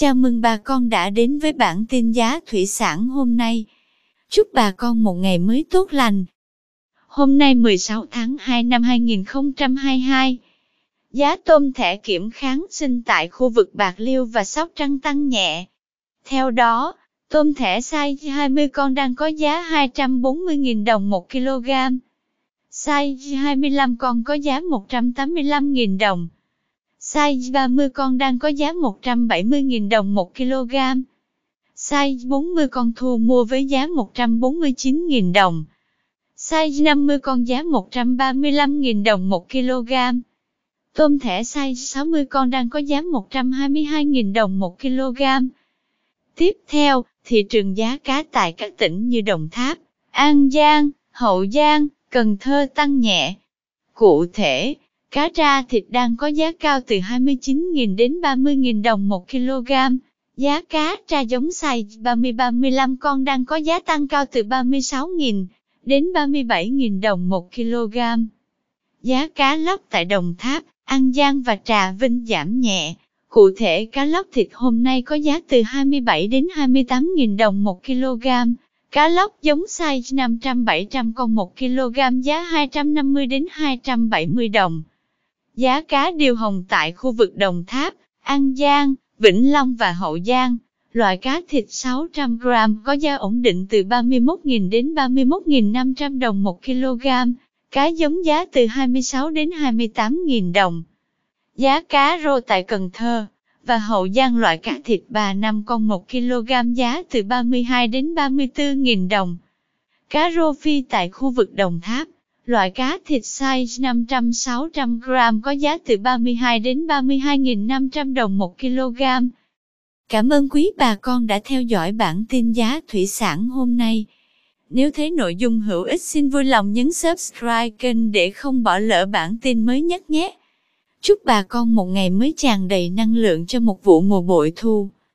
Chào mừng bà con đã đến với bản tin giá thủy sản hôm nay. Chúc bà con một ngày mới tốt lành. Hôm nay 16 tháng 2 năm 2022, giá tôm thẻ kiểm kháng sinh tại khu vực Bạc Liêu và Sóc Trăng tăng nhẹ. Theo đó, tôm thẻ size 20 con đang có giá 240.000 đồng 1 kg. Size 25 con có giá 185.000 đồng. Size 30 con đang có giá 170.000 đồng 1 kg. Size 40 con thu mua với giá 149.000 đồng. Size 50 con giá 135.000 đồng 1 kg. Tôm thẻ size 60 con đang có giá 122.000 đồng 1 kg. Tiếp theo, thị trường giá cá tại các tỉnh như Đồng Tháp, An Giang, Hậu Giang, Cần Thơ tăng nhẹ. Cụ thể, cá tra thịt đang có giá cao từ 29.000 đến 30.000 đồng 1 kg. Giá cá tra giống size 30-35 con đang có giá tăng cao từ 36.000 đến 37.000 đồng 1 kg. Giá cá lóc tại Đồng Tháp, An Giang và Trà Vinh giảm nhẹ. Cụ thể cá lóc thịt hôm nay có giá từ 27 đến 28.000 đồng 1 kg. Cá lóc giống size 500-700 con 1 kg giá 250 đến 270 đồng. Giá cá điều hồng tại khu vực Đồng Tháp, An Giang, Vĩnh Long và Hậu Giang, loại cá thịt 600 g có giá ổn định từ 31.000 đến 31.500 đồng 1 kg, cá giống giá từ 26 đến 28.000 đồng. Giá cá rô tại Cần Thơ và Hậu Giang loại cá thịt 3 năm con 1 kg giá từ 32 đến 34.000 đồng. Cá rô phi tại khu vực Đồng Tháp, loại cá thịt size 500-600 gram có giá từ 32 đến 32.500 đồng 1 kg. Cảm ơn quý bà con đã theo dõi bản tin giá thủy sản hôm nay. Nếu thấy nội dung hữu ích xin vui lòng nhấn subscribe kênh để không bỏ lỡ bản tin mới nhất nhé. Chúc bà con một ngày mới tràn đầy năng lượng cho một vụ mùa bội thu.